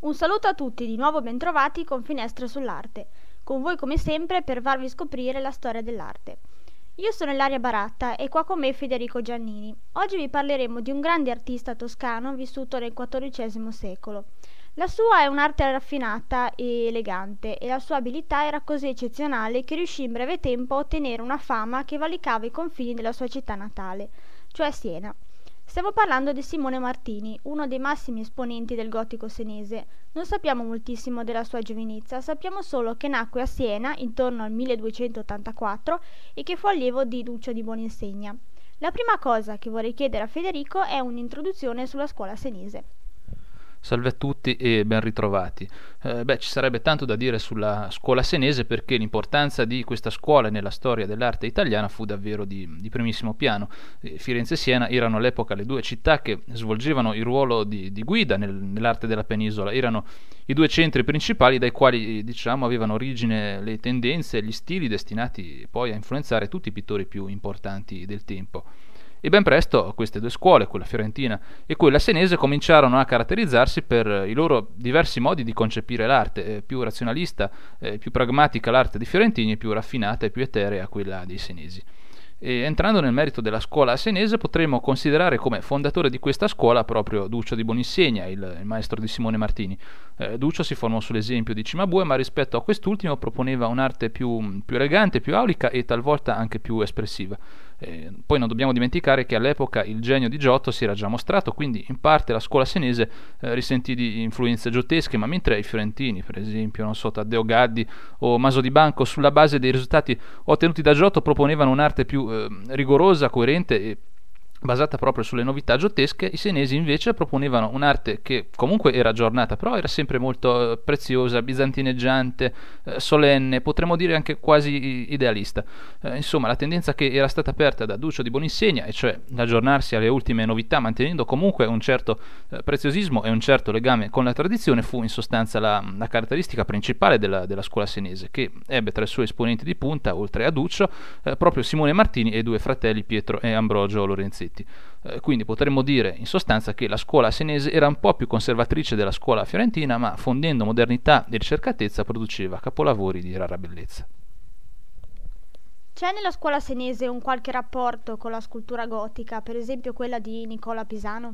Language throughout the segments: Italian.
Un saluto a tutti, di nuovo bentrovati con Finestre sull'Arte, con voi come sempre per farvi scoprire la storia dell'arte. Io sono Ilaria Baratta e qua con me Federico Giannini. Oggi vi parleremo di un grande artista toscano vissuto nel XIV secolo. La sua è un'arte raffinata e elegante e la sua abilità era così eccezionale che riuscì in breve tempo a ottenere una fama che valicava i confini della sua città natale, cioè Siena. Stiamo parlando di Simone Martini, uno dei massimi esponenti del gotico senese. Non sappiamo moltissimo della sua giovinezza, sappiamo solo che nacque a Siena intorno al 1284 e che fu allievo di Duccio di Buoninsegna. La prima cosa che vorrei chiedere a Federico è un'introduzione sulla scuola senese. Salve a tutti e ben ritrovati. Eh, beh, ci sarebbe tanto da dire sulla scuola senese perché l'importanza di questa scuola nella storia dell'arte italiana fu davvero di, di primissimo piano. Eh, Firenze e Siena erano all'epoca le due città che svolgevano il ruolo di, di guida nel, nell'arte della penisola, erano i due centri principali dai quali diciamo, avevano origine le tendenze e gli stili destinati poi a influenzare tutti i pittori più importanti del tempo. E ben presto queste due scuole, quella fiorentina e quella senese, cominciarono a caratterizzarsi per i loro diversi modi di concepire l'arte, eh, più razionalista, eh, più pragmatica l'arte dei fiorentini, più raffinata e più eterea quella dei senesi. E entrando nel merito della scuola senese, potremmo considerare come fondatore di questa scuola proprio Duccio di Boninsegna, il, il maestro di Simone Martini. Eh, Duccio si formò sull'esempio di Cimabue, ma rispetto a quest'ultimo proponeva un'arte più, più elegante, più aulica e talvolta anche più espressiva. Eh, poi non dobbiamo dimenticare che all'epoca il genio di Giotto si era già mostrato, quindi in parte la scuola senese eh, risentì di influenze giottesche, ma mentre i fiorentini, per esempio, non so, Taddeo Gaddi o Maso di Banco, sulla base dei risultati ottenuti da Giotto, proponevano un'arte più eh, rigorosa, coerente e basata proprio sulle novità giottesche, i senesi invece proponevano un'arte che comunque era aggiornata, però era sempre molto eh, preziosa, bizantineggiante, eh, solenne, potremmo dire anche quasi idealista. Eh, insomma, la tendenza che era stata aperta da Duccio di Boninsegna, e cioè aggiornarsi alle ultime novità mantenendo comunque un certo preziosismo e un certo legame con la tradizione, fu in sostanza la, la caratteristica principale della, della, scuola senese, che ebbe tra i suoi esponenti di punta, oltre a Duccio, proprio Simone Martini e i due fratelli Pietro e Ambrogio Lorenzetti scritti. Eh, quindi potremmo dire in sostanza che la scuola senese era un po' più conservatrice della scuola fiorentina, ma fondendo modernità e ricercatezza produceva capolavori di rara bellezza. C'è nella scuola senese un qualche rapporto con la scultura gotica, per esempio quella di Nicola Pisano?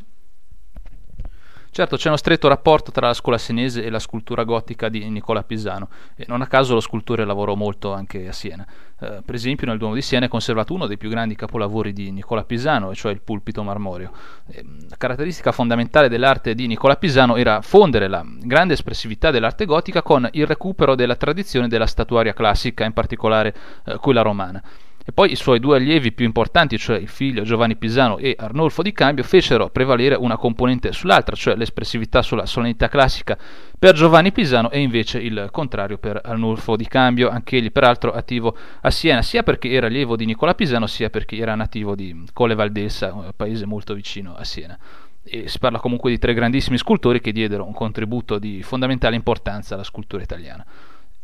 Certo, c'è uno stretto rapporto tra la scuola senese e la scultura gotica di Nicola Pisano, e non a caso lo scultore lavorò molto anche a Siena. Eh, per esempio, nel Duomo di Siena è conservato uno dei più grandi capolavori di Nicola Pisano, cioè il pulpito marmoreo. Eh, la caratteristica fondamentale dell'arte di Nicola Pisano era fondere la grande espressività dell'arte gotica con il recupero della tradizione della statuaria classica, in particolare eh, quella romana. E poi i suoi due allievi più importanti, cioè il figlio Giovanni Pisano e Arnolfo di Cambio, fecero prevalere una componente sull'altra, cioè l'espressività sulla solennità classica per Giovanni Pisano e invece il contrario per Arnolfo di Cambio, anch'egli peraltro attivo a Siena, sia perché era allievo di Nicola Pisano, sia perché era nativo di Colle Valdessa, un paese molto vicino a Siena. E si parla comunque di tre grandissimi scultori che diedero un contributo di fondamentale importanza alla scultura italiana.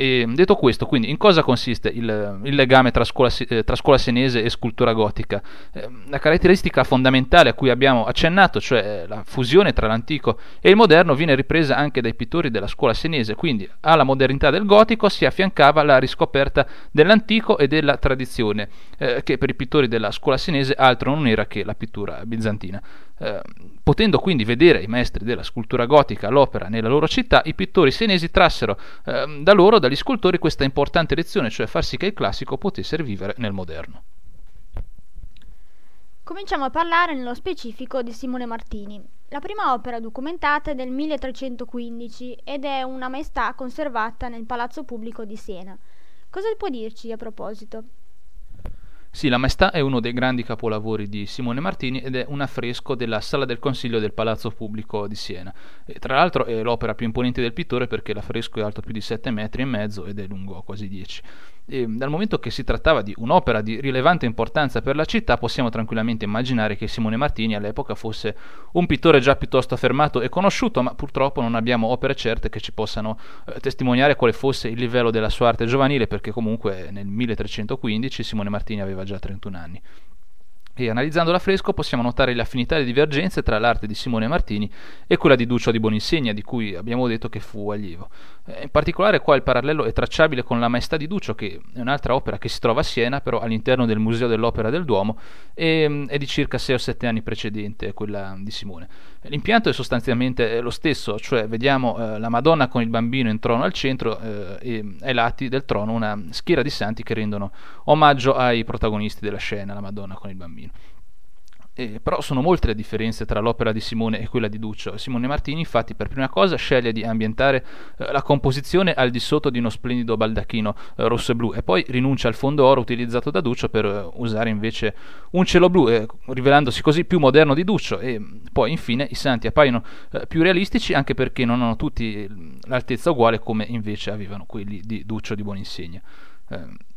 E detto questo, quindi, in cosa consiste il, il legame tra scuola, eh, tra scuola, senese e scultura gotica? Eh, la caratteristica fondamentale a cui abbiamo accennato, cioè la fusione tra l'antico e il moderno, viene ripresa anche dai pittori della scuola senese, quindi alla modernità del gotico si affiancava la riscoperta dell'antico e della tradizione, eh, che per i pittori della scuola senese altro non era che la pittura bizantina. Eh, potendo quindi vedere i maestri della scultura gotica l'opera nella loro città, i pittori senesi trassero eh, da loro, dagli scultori, questa importante lezione, cioè far sì che il classico potesse rivivere nel moderno. Cominciamo a parlare nello specifico di Simone Martini. La prima opera documentata è del 1315 ed è una maestà conservata nel Palazzo Pubblico di Siena. Cosa può dirci a proposito? Sì, La Maestà è uno dei grandi capolavori di Simone Martini ed è un affresco della Sala del Consiglio del Palazzo Pubblico di Siena. E, tra l'altro è l'opera più imponente del pittore perché l'affresco è alto più di 7 metri e mezzo ed è lungo quasi 10. E, dal momento che si trattava di un'opera di rilevante importanza per la città, possiamo tranquillamente immaginare che Simone Martini all'epoca fosse un pittore già piuttosto affermato e conosciuto, ma purtroppo non abbiamo opere certe che ci possano eh, testimoniare quale fosse il livello della sua arte giovanile, perché comunque nel 1315 Simone Martini aveva già 31 anni. e analizzando l'affresco possiamo notare le affinità e le divergenze tra l'arte di Simone Martini e quella di Duccio di Boninsegna, di cui abbiamo detto che fu allievo. Eh, in particolare qua il parallelo è tracciabile con La Maestà di Duccio, che è un'altra opera che si trova a Siena, però all'interno del Museo dell'Opera del Duomo, e mm, è di circa 6 o 7 anni precedente quella di Simone. L'impianto è sostanzialmente lo stesso, cioè vediamo eh, la Madonna con il bambino in trono al centro eh, e ai lati del trono una schiera di santi che rendono omaggio ai protagonisti della scena, la Madonna con il bambino. Eh, però sono molte le differenze tra l'opera di Simone e quella di Duccio. Simone Martini, infatti, per prima cosa sceglie di ambientare eh, la composizione al di sotto di uno splendido baldacchino eh, rosso e blu e poi rinuncia al fondo oro utilizzato da Duccio per eh, usare invece un cielo blu, eh, rivelandosi così più moderno di Duccio. E poi, infine, i santi appaiono eh, più realistici anche perché non hanno tutti l'altezza uguale come invece avevano quelli di Duccio di Buoninsegna.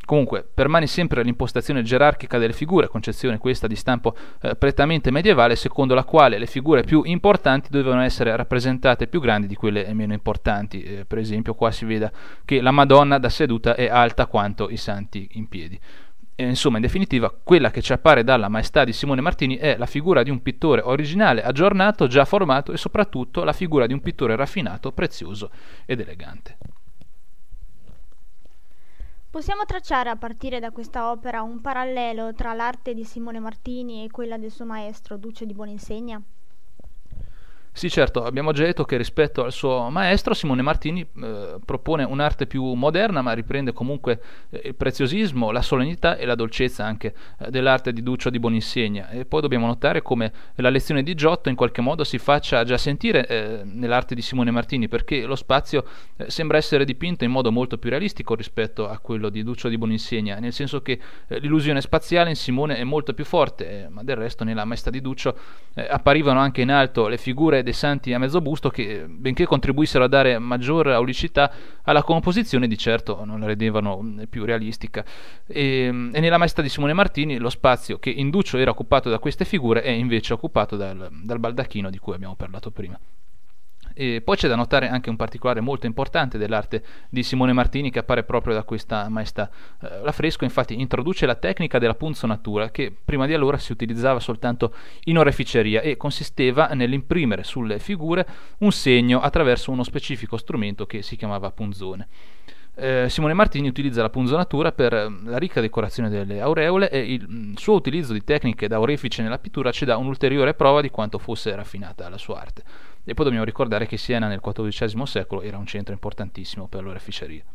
Comunque, permane sempre l'impostazione gerarchica delle figure, concezione questa di stampo eh, prettamente medievale, secondo la quale le figure più importanti dovevano essere rappresentate più grandi di quelle meno importanti. Eh, per esempio, qua si vede che la Madonna da seduta è alta quanto i santi in piedi. Insomma, in definitiva, quella che ci appare dalla maestà di Simone Martini è la figura di un pittore originale, aggiornato, già formato e soprattutto la figura di un pittore raffinato, prezioso ed elegante. Possiamo tracciare a partire da questa opera un parallelo tra l'arte di Simone Martini e quella del suo maestro Duccio di Buoninsegna? Sì, certo, abbiamo già detto che rispetto al suo maestro Simone Martini eh, propone un'arte più moderna, ma riprende comunque eh, il preziosismo, la solennità e la dolcezza anche eh, dell'arte di Duccio di Boninsegna. E poi dobbiamo notare come la lezione di Giotto in qualche modo si faccia già sentire eh, nell'arte di Simone Martini, perché lo spazio eh, sembra essere dipinto in modo molto più realistico rispetto a quello di Duccio di Boninsegna, nel senso che eh, l'illusione spaziale in Simone è molto più forte, ma del resto nella maestà di Duccio apparivano anche in alto le figure dei santi a mezzo busto che, benché contribuissero a dare maggiore aulicità alla composizione, di certo non la rendevano mm, più realistica. E, e nella maestà di Simone Martini lo spazio che in Duccio era occupato da queste figure è invece occupato dal, dal baldacchino di cui abbiamo parlato prima. E poi c'è da notare anche un particolare molto importante dell'arte di Simone Martini che appare proprio da questa maestà. Eh, l'affresco infatti introduce la tecnica della punzonatura che prima di allora si utilizzava soltanto in oreficeria e consisteva nell'imprimere sulle figure un segno attraverso uno specifico strumento che si chiamava punzone. Eh, Simone Martini utilizza la punzonatura per la ricca decorazione delle aureole e il mm, suo utilizzo di tecniche da orefice nella pittura ci dà un'ulteriore prova di quanto fosse raffinata la sua arte. E poi dobbiamo ricordare che Siena nel XIV secolo era un centro importantissimo per l'oreficeria.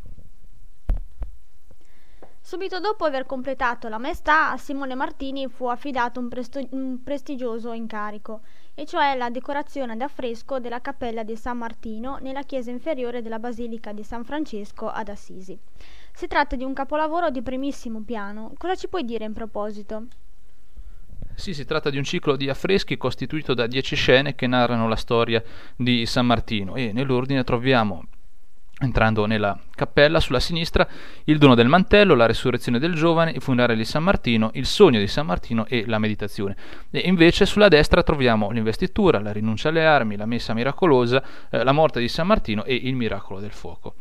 Subito dopo aver completato la maestà, a Simone Martini fu affidato un, presto- un, prestigioso incarico, e cioè la decorazione ad affresco della cappella di San Martino nella chiesa inferiore della Basilica di San Francesco ad Assisi. Si tratta di un capolavoro di primissimo piano. Cosa ci puoi dire in proposito? Sì, si tratta di un ciclo di affreschi costituito da dieci scene che narrano la storia di San Martino e nell'ordine troviamo Entrando nella cappella, sulla sinistra, il dono del mantello, la resurrezione del giovane, il funerale di San Martino, il sogno di San Martino e la meditazione. E invece sulla destra troviamo l'investitura, la rinuncia alle armi, la messa miracolosa, eh, la morte di San Martino e il miracolo del fuoco.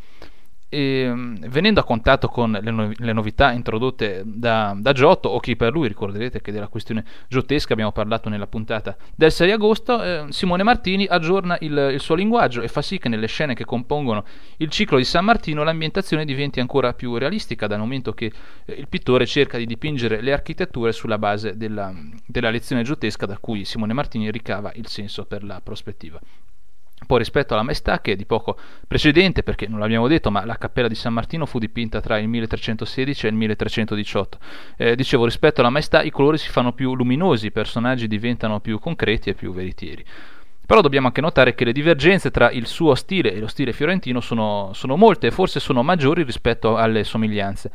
E, mm, venendo a contatto con le, no- le novità introdotte da, da, Giotto o chi per lui, ricorderete che della questione giottesca abbiamo parlato nella puntata del 6 agosto, eh, Simone Martini aggiorna il, il, suo linguaggio e fa sì che nelle scene che compongono il ciclo di San Martino l'ambientazione diventi ancora più realistica dal momento che eh, il pittore cerca di dipingere le architetture sulla base della, della lezione giottesca da cui Simone Martini ricava il senso per la prospettiva. Poi rispetto alla maestà, che è di poco precedente, perché non l'abbiamo detto, ma la cappella di San Martino fu dipinta tra il 1316 e il 1318. Eh, dicevo, rispetto alla maestà i colori si fanno più luminosi, i personaggi diventano più concreti e più veritieri. Però dobbiamo anche notare che le divergenze tra il suo stile e lo stile fiorentino sono, sono molte e forse sono maggiori rispetto alle somiglianze.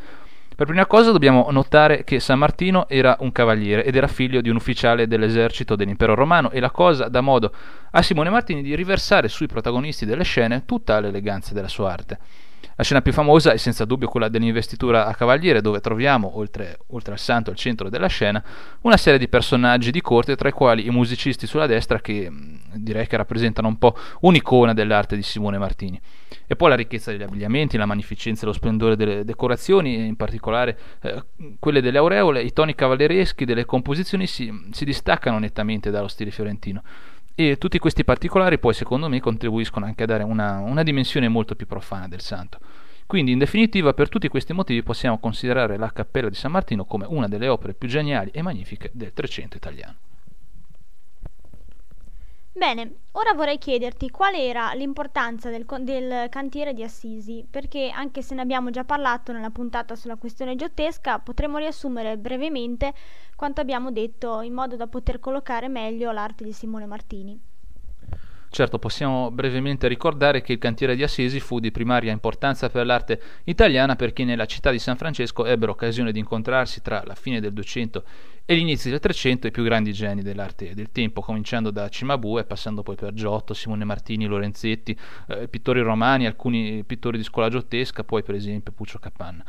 Per prima cosa dobbiamo notare che San Martino era un cavaliere ed era figlio di un ufficiale dell'esercito dell'impero romano e la cosa dà modo a Simone Martini di riversare sui protagonisti delle scene tutta l'eleganza della sua arte. La scena più famosa è senza dubbio quella dell'investitura a Cavaliere, dove troviamo, oltre, oltre, al santo al centro della scena, una serie di personaggi di corte, tra i quali i musicisti sulla destra, che direi che rappresentano un po' un'icona dell'arte di Simone Martini. E poi la ricchezza degli abbigliamenti, la magnificenza e lo splendore delle decorazioni, in particolare eh, quelle delle aureole, i toni cavallereschi delle composizioni si, si distaccano nettamente dallo stile fiorentino. E tutti questi particolari poi secondo me contribuiscono anche a dare una, una dimensione molto più profana del santo. Quindi in definitiva per tutti questi motivi possiamo considerare la Cappella di San Martino come una delle opere più geniali e magnifiche del Trecento italiano. Bene, ora vorrei chiederti qual era l'importanza del, del, cantiere di Assisi, perché anche se ne abbiamo già parlato nella puntata sulla questione giottesca, potremmo riassumere brevemente quanto abbiamo detto in modo da poter collocare meglio l'arte di Simone Martini. Certo, possiamo brevemente ricordare che il cantiere di Assisi fu di primaria importanza per l'arte italiana perché nella città di San Francesco ebbero occasione di incontrarsi tra la fine del 200 e gli inizi del 300 i più grandi geni dell'arte del tempo, cominciando da Cimabue, passando poi per Giotto, Simone Martini, Lorenzetti, eh, pittori romani, alcuni pittori di scuola giottesca, poi per esempio Puccio Capanna.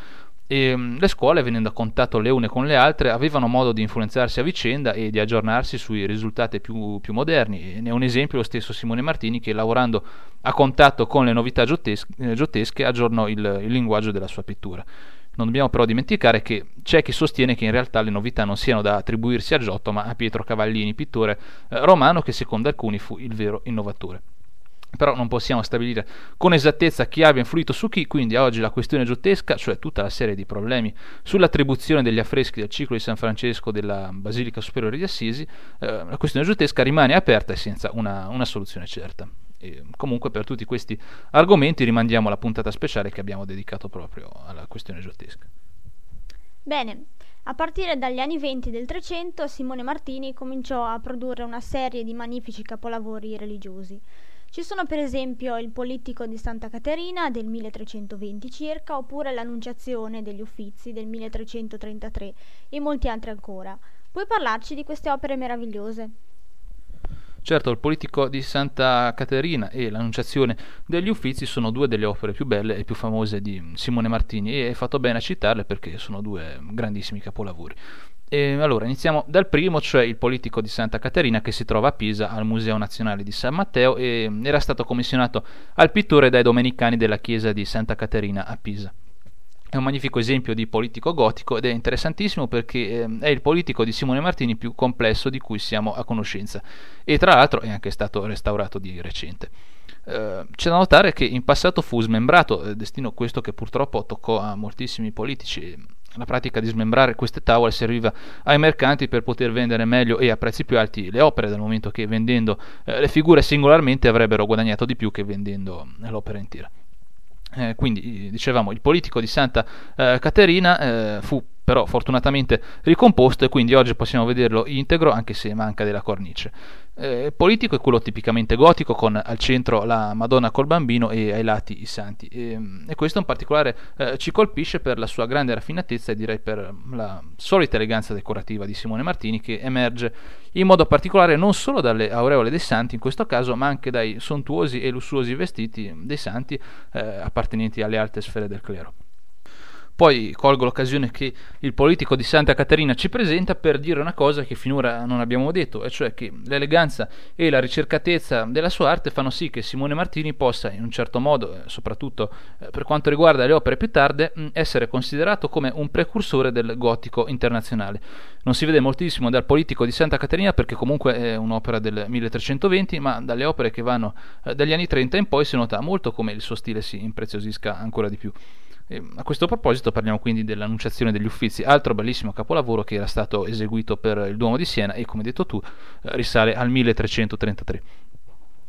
E mm, le scuole, venendo a contatto le une con le altre, avevano modo di influenzarsi a vicenda e di aggiornarsi sui risultati più, più moderni. E ne è un esempio lo stesso Simone Martini che, lavorando a contatto con le novità giottesche, eh, giottesche aggiornò il, il linguaggio della sua pittura. Non dobbiamo però dimenticare che c'è chi sostiene che in realtà le novità non siano da attribuirsi a Giotto, ma a Pietro Cavallini, pittore eh, romano che secondo alcuni fu il vero innovatore però non possiamo stabilire con esattezza chi abbia influito su chi, quindi oggi la questione giottesca, cioè tutta la serie di problemi sull'attribuzione degli affreschi del ciclo di San Francesco della Basilica Superiore di Assisi, eh, la questione giottesca rimane aperta e senza una, una soluzione certa. E comunque per tutti questi argomenti rimandiamo la puntata speciale che abbiamo dedicato proprio alla questione giottesca. Bene, a partire dagli anni venti del Trecento Simone Martini cominciò a produrre una serie di magnifici capolavori religiosi. Ci sono per esempio il Politico di Santa Caterina del 1320 circa, oppure l'Annunciazione degli Uffizi del 1333 e molti altri ancora. Puoi parlarci di queste opere meravigliose? Certo, il Politico di Santa Caterina e l'Annunciazione degli Uffizi sono due delle opere più belle e più famose di Simone Martini e hai fatto bene a citarle perché sono due grandissimi capolavori. E allora iniziamo dal primo, cioè il politico di Santa Caterina che si trova a Pisa al Museo Nazionale di San Matteo e era stato commissionato al pittore dai domenicani della chiesa di Santa Caterina a Pisa. È un magnifico esempio di politico gotico ed è interessantissimo perché ehm, è il politico di Simone Martini più complesso di cui siamo a conoscenza e tra l'altro è anche stato restaurato di recente. Eh, c'è da notare che in passato fu smembrato, eh, destino questo che purtroppo toccò a moltissimi politici la pratica di smembrare queste tavole serviva ai mercanti per poter vendere meglio e a prezzi più alti le opere, dal momento che vendendo eh, le figure singolarmente avrebbero guadagnato di più che vendendo l'opera intera. Eh, quindi, dicevamo, il politico di Santa eh, Caterina eh, fu però fortunatamente ricomposto e quindi oggi possiamo vederlo integro anche se manca della cornice. Eh, politico è quello tipicamente gotico con al centro la Madonna col bambino e ai lati i santi e, e questo in particolare eh, ci colpisce per la sua grande raffinatezza e direi per la solita eleganza decorativa di Simone Martini che emerge in modo particolare non solo dalle aureole dei santi in questo caso ma anche dai sontuosi e lussuosi vestiti dei santi eh, appartenenti alle alte sfere del clero. Poi colgo l'occasione che il politico di Santa Caterina ci presenta per dire una cosa che finora non abbiamo detto, e cioè che l'eleganza e la ricercatezza della sua arte fanno sì che Simone Martini possa, in un certo modo, eh, soprattutto eh, per quanto riguarda le opere più tarde, essere considerato come un precursore del gotico internazionale. Non si vede moltissimo dal politico di Santa Caterina perché comunque è un'opera del 1320, ma dalle opere che vanno eh, dagli anni 30 in poi si nota molto come il suo stile si impreziosisca ancora di più. E a questo proposito parliamo quindi dell'Annunciazione degli Uffizi, altro bellissimo capolavoro che era stato eseguito per il Duomo di Siena e come detto tu eh, risale al 1333.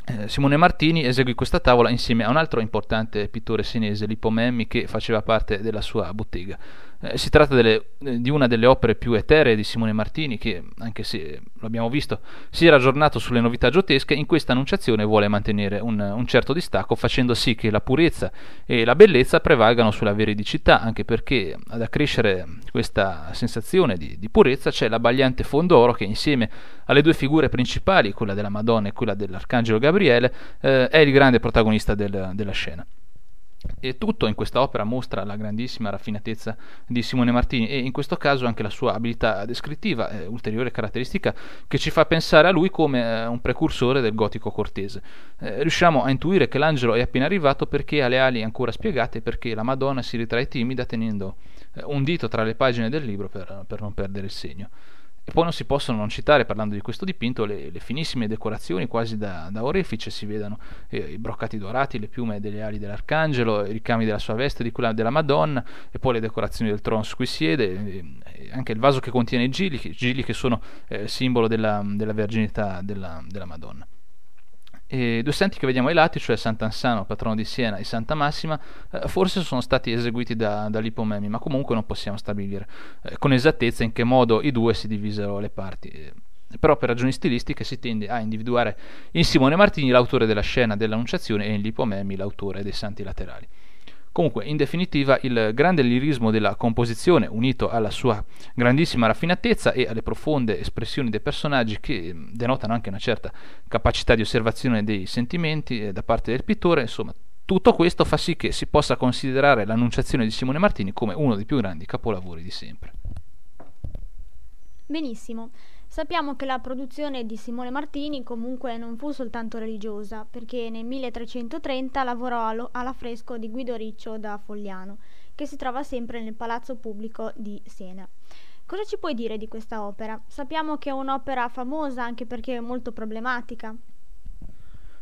Eh, Simone Martini eseguì questa tavola insieme a un altro importante pittore senese, Lippo Memmi, che faceva parte della sua bottega. Eh, si tratta delle, eh, di una delle opere più eteree di Simone Martini che, anche se lo abbiamo visto, si era aggiornato sulle novità giottesche, in questa annunciazione vuole mantenere un, un, certo distacco facendo sì che la purezza e la bellezza prevalgano sulla veridicità, anche perché ad accrescere questa sensazione di, di purezza c'è l'abbagliante fondo oro che insieme alle due figure principali, quella della Madonna e quella dell'Arcangelo Gabriele, eh, è il grande protagonista del, della scena. E tutto in questa opera mostra la grandissima raffinatezza di Simone Martini e in questo caso anche la sua abilità descrittiva, eh, ulteriore caratteristica che ci fa pensare a lui come eh, un precursore del gotico cortese. Eh, riusciamo a intuire che l'angelo è appena arrivato perché ha le ali ancora spiegate, perché la Madonna si ritrae timida tenendo eh, un dito tra le pagine del libro per, per non perdere il segno. E poi non si possono non citare, parlando di questo dipinto, le, le finissime decorazioni quasi da, da orefice, si vedono eh, i broccati dorati, le piume delle ali dell'arcangelo, i ricami della sua veste, di quella della Madonna, e poi le decorazioni del trono su cui siede, e, anche il vaso che contiene i gili, gili che sono eh, simbolo della, della verginità della, della Madonna. E due santi che vediamo ai lati, cioè Sant'Ansano, patrono di Siena, e Santa Massima, eh, forse sono stati eseguiti da, da Lipomemi, ma comunque non possiamo stabilire eh, con esattezza in che modo i due si divisero le parti. Eh, però per ragioni stilistiche si tende a individuare in Simone Martini l'autore della scena dell'Annunciazione e in Lipomemi l'autore dei santi laterali. Comunque, in definitiva, il grande lirismo della composizione, unito alla sua grandissima raffinatezza e alle profonde espressioni dei personaggi che mm, denotano anche una certa capacità di osservazione dei sentimenti eh, da parte del pittore, insomma, tutto questo fa sì che si possa considerare l'Annunciazione di Simone Martini come uno dei più grandi capolavori di sempre. Benissimo. Sappiamo che la produzione di Simone Martini comunque non fu soltanto religiosa, perché nel 1330 lavorò all'affresco di Guido Riccio da Fogliano, che si trova sempre nel Palazzo Pubblico di Siena. Cosa ci puoi dire di questa opera? Sappiamo che è un'opera famosa anche perché è molto problematica.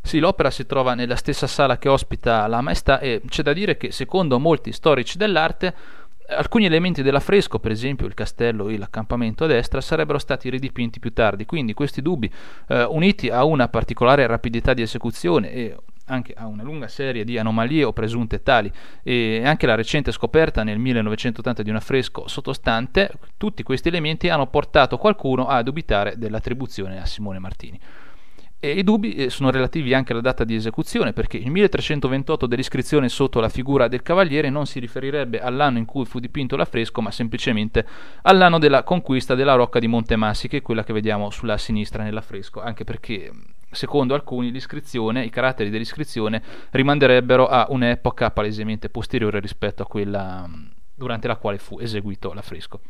Sì, l'opera si trova nella stessa sala che ospita la Maestà e c'è da dire che, secondo molti storici dell'arte, Alcuni elementi dell'affresco, per esempio il castello e l'accampamento a destra, sarebbero stati ridipinti più tardi, quindi questi dubbi, eh, uniti a una particolare rapidità di esecuzione e anche a una lunga serie di anomalie o presunte tali e anche la recente scoperta nel 1980 di un affresco sottostante, tutti questi elementi hanno portato qualcuno a dubitare dell'attribuzione a Simone Martini. E I dubbi eh, sono relativi anche alla data di esecuzione, perché il 1328 dell'iscrizione sotto la figura del cavaliere non si riferirebbe all'anno in cui fu dipinto l'affresco, ma semplicemente all'anno della conquista della rocca di Montemassi, che è quella che vediamo sulla sinistra nell'affresco, anche perché secondo alcuni l'iscrizione, i caratteri dell'iscrizione rimanderebbero a un'epoca palesemente posteriore rispetto a quella durante la quale fu eseguito l'affresco.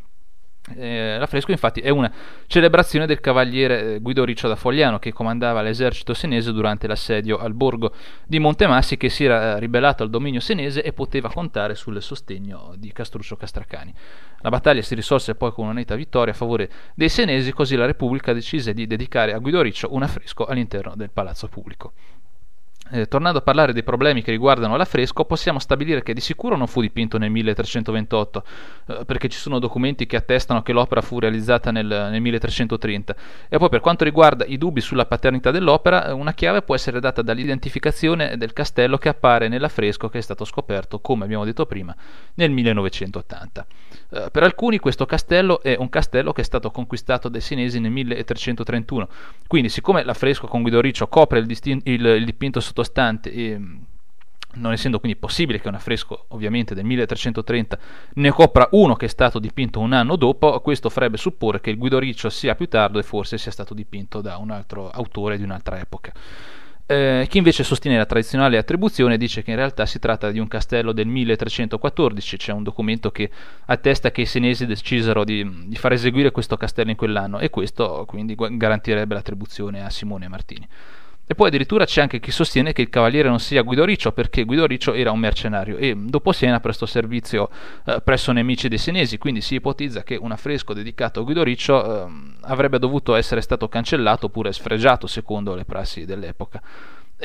Eh, l'affresco infatti è una celebrazione del cavaliere eh, Guido Riccio da Fogliano che comandava l'esercito senese durante l'assedio al borgo di Montemassi che si era eh, ribellato al dominio senese e poteva contare sul sostegno di Castruccio Castracani. La battaglia si risolse poi con una netta vittoria a favore dei senesi così la Repubblica decise di dedicare a Guido Riccio un affresco all'interno del palazzo pubblico. Eh, tornando a parlare dei problemi che riguardano l'affresco, possiamo stabilire che di sicuro non fu dipinto nel 1328, eh, perché ci sono documenti che attestano che l'opera fu realizzata nel, nel 1330. E poi per quanto riguarda i dubbi sulla paternità dell'opera, eh, una chiave può essere data dall'identificazione del castello che appare nell'affresco che è stato scoperto, come abbiamo detto prima, nel 1980. Eh, per alcuni questo castello è un castello che è stato conquistato dai senesi nel 1331, quindi siccome l'affresco con Guido Riccio copre il, distin- il, il dipinto sottostante e non essendo quindi possibile che un affresco ovviamente del 1330 ne copra uno che è stato dipinto un anno dopo, questo farebbe supporre che il Guido Riccio sia più tardo e forse sia stato dipinto da un altro autore di un'altra epoca. Eh, chi invece sostiene la tradizionale attribuzione dice che in realtà si tratta di un castello del 1314, c'è un documento che attesta che i senesi decisero di, di far eseguire questo castello in quell'anno e questo quindi garantirebbe l'attribuzione a Simone Martini. E poi addirittura c'è anche chi sostiene che il cavaliere non sia Guido Riccio perché Guido Riccio era un mercenario e dopo Siena prestò servizio eh, presso nemici dei senesi, quindi si ipotizza che un affresco dedicato a Guido Riccio eh, avrebbe dovuto essere stato cancellato oppure sfregiato secondo le prassi dell'epoca.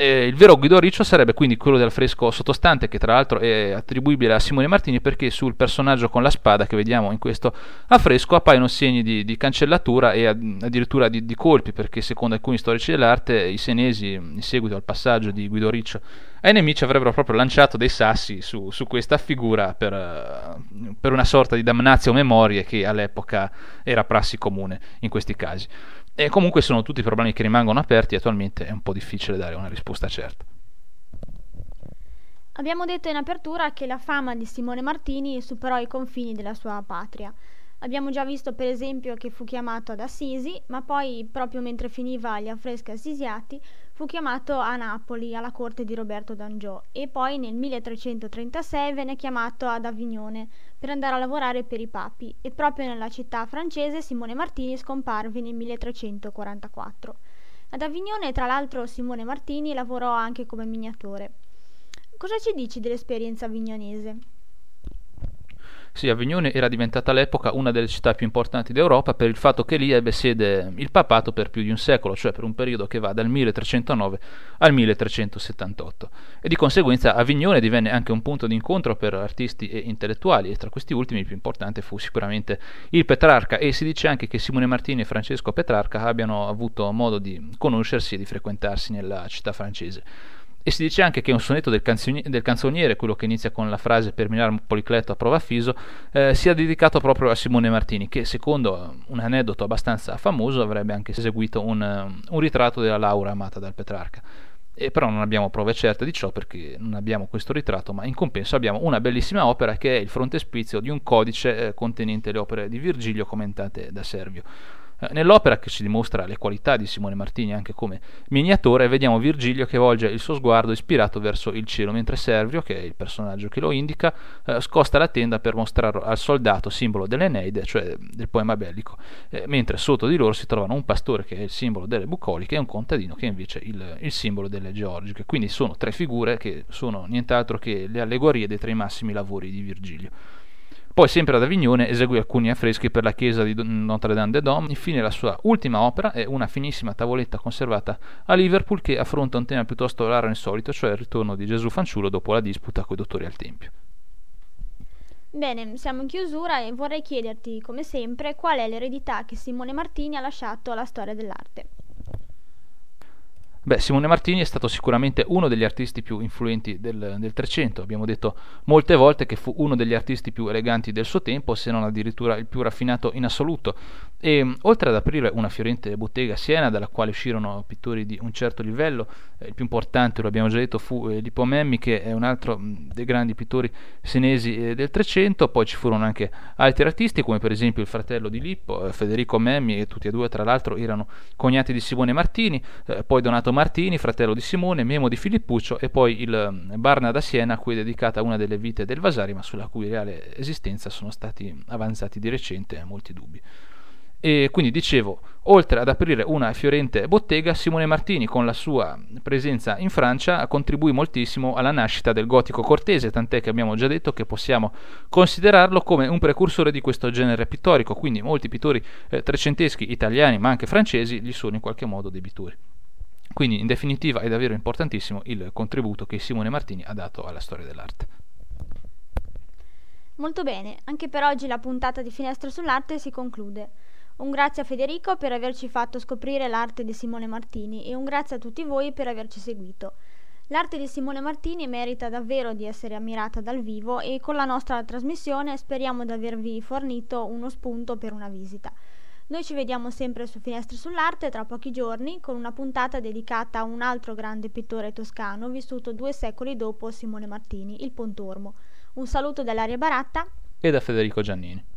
Eh, il vero Guido Riccio sarebbe quindi quello del fresco sottostante, che tra l'altro è attribuibile a Simone Martini perché sul personaggio con la spada che vediamo in questo affresco appaiono segni di, di cancellatura e addirittura di, di, colpi, perché secondo alcuni storici dell'arte i senesi, in seguito al passaggio di Guido Riccio ai nemici, avrebbero proprio lanciato dei sassi su, su questa figura per, per una sorta di damnatio memorie che all'epoca era prassi comune in questi casi. E comunque sono tutti problemi che rimangono aperti e attualmente è un po' difficile dare una risposta certa. Abbiamo detto in apertura che la fama di Simone Martini superò i confini della sua patria. Abbiamo già visto per esempio che fu chiamato ad Assisi, ma poi, proprio mentre finiva gli affreschi assisiati, fu chiamato a Napoli alla corte di Roberto d'Angiò e poi nel 1336 venne chiamato ad Avignone per andare a lavorare per i papi e proprio nella città francese Simone Martini scomparve nel 1344. Ad Avignone, tra l'altro, Simone Martini lavorò anche come miniatore. Cosa ci dici dell'esperienza avignonese? Sì, Avignone era diventata all'epoca una delle città più importanti d'Europa per il fatto che lì ebbe sede il papato per più di un secolo, cioè per un periodo che va dal 1309 al 1378. E di conseguenza Avignone divenne anche un punto di incontro per artisti e intellettuali e tra questi ultimi il più importante fu sicuramente il Petrarca e si dice anche che Simone Martini e Francesco Petrarca abbiano avuto modo di conoscersi e di frequentarsi nella città francese. E si dice anche che un sonetto del, canzoni- del canzoniere, quello che inizia con la frase per minare un policletto a prova fiso, eh, sia dedicato proprio a Simone Martini, che secondo un aneddoto abbastanza famoso avrebbe anche eseguito un, un ritratto della Laura amata dal Petrarca. E però non abbiamo prove certe di ciò perché non abbiamo questo ritratto, ma in compenso abbiamo una bellissima opera che è il frontespizio di un codice eh, contenente le opere di Virgilio commentate da Servio. Eh, nell'opera che ci dimostra le qualità di Simone Martini anche come miniatore, vediamo Virgilio che volge il suo sguardo ispirato verso il cielo, mentre Servio, che è il personaggio che lo indica, eh, scosta la tenda per mostrarlo al soldato, simbolo dell'Eneide, cioè del poema bellico, eh, mentre sotto di loro si trovano un pastore che è il simbolo delle bucoliche e un contadino che è invece il, il simbolo delle georgiche. Quindi sono tre figure che sono nient'altro che le allegorie dei tre massimi lavori di Virgilio. Poi, sempre ad Avignone, eseguì alcuni affreschi per la chiesa di Notre-Dame-des-Dômes. Infine, la sua ultima opera è una finissima tavoletta conservata a Liverpool che affronta un tema piuttosto raro e insolito, cioè il ritorno di Gesù fanciullo dopo la disputa coi dottori al Tempio. Bene, siamo in chiusura e vorrei chiederti, come sempre, qual è l'eredità che Simone Martini ha lasciato alla storia dell'arte. Beh, Simone Martini è stato sicuramente uno degli artisti più influenti del, Trecento, abbiamo detto molte volte che fu uno degli artisti più eleganti del suo tempo, se non addirittura il più raffinato in assoluto. E oltre ad aprire una fiorente bottega a Siena, dalla quale uscirono pittori di un certo livello, eh, il più importante, lo abbiamo già detto, fu eh, Lippo Memmi, che è un altro dei grandi pittori senesi eh, del Trecento, poi ci furono anche altri artisti, come per esempio il fratello di Lippo, eh, Federico Memmi, e tutti e due tra l'altro erano cognati di Simone Martini, eh, poi Donato Donato Martini, fratello di Simone, Memo di Filippuccio e poi il mm, Barna da Siena a cui è dedicata una delle vite del Vasari ma sulla cui reale esistenza sono stati avanzati di recente molti dubbi. E quindi dicevo, oltre ad aprire una fiorente bottega, Simone Martini con la sua presenza in Francia contribuì moltissimo alla nascita del gotico cortese, tant'è che abbiamo già detto che possiamo considerarlo come un precursore di questo genere pittorico, quindi molti pittori eh, trecenteschi italiani ma anche francesi gli sono in qualche modo debitori. Quindi in definitiva è davvero importantissimo il contributo che Simone Martini ha dato alla storia dell'arte. Molto bene, anche per oggi la puntata di Finestre sull'arte si conclude. Un grazie a Federico per averci fatto scoprire l'arte di Simone Martini e un grazie a tutti voi per averci seguito. L'arte di Simone Martini merita davvero di essere ammirata dal vivo e con la nostra trasmissione speriamo di avervi fornito uno spunto per una visita. Noi ci vediamo sempre su Finestre sull'Arte tra pochi giorni con una puntata dedicata a un altro grande pittore toscano vissuto due secoli dopo Simone Martini, il Pontormo. Un saluto dall'Aria Baratta e da Federico Giannini.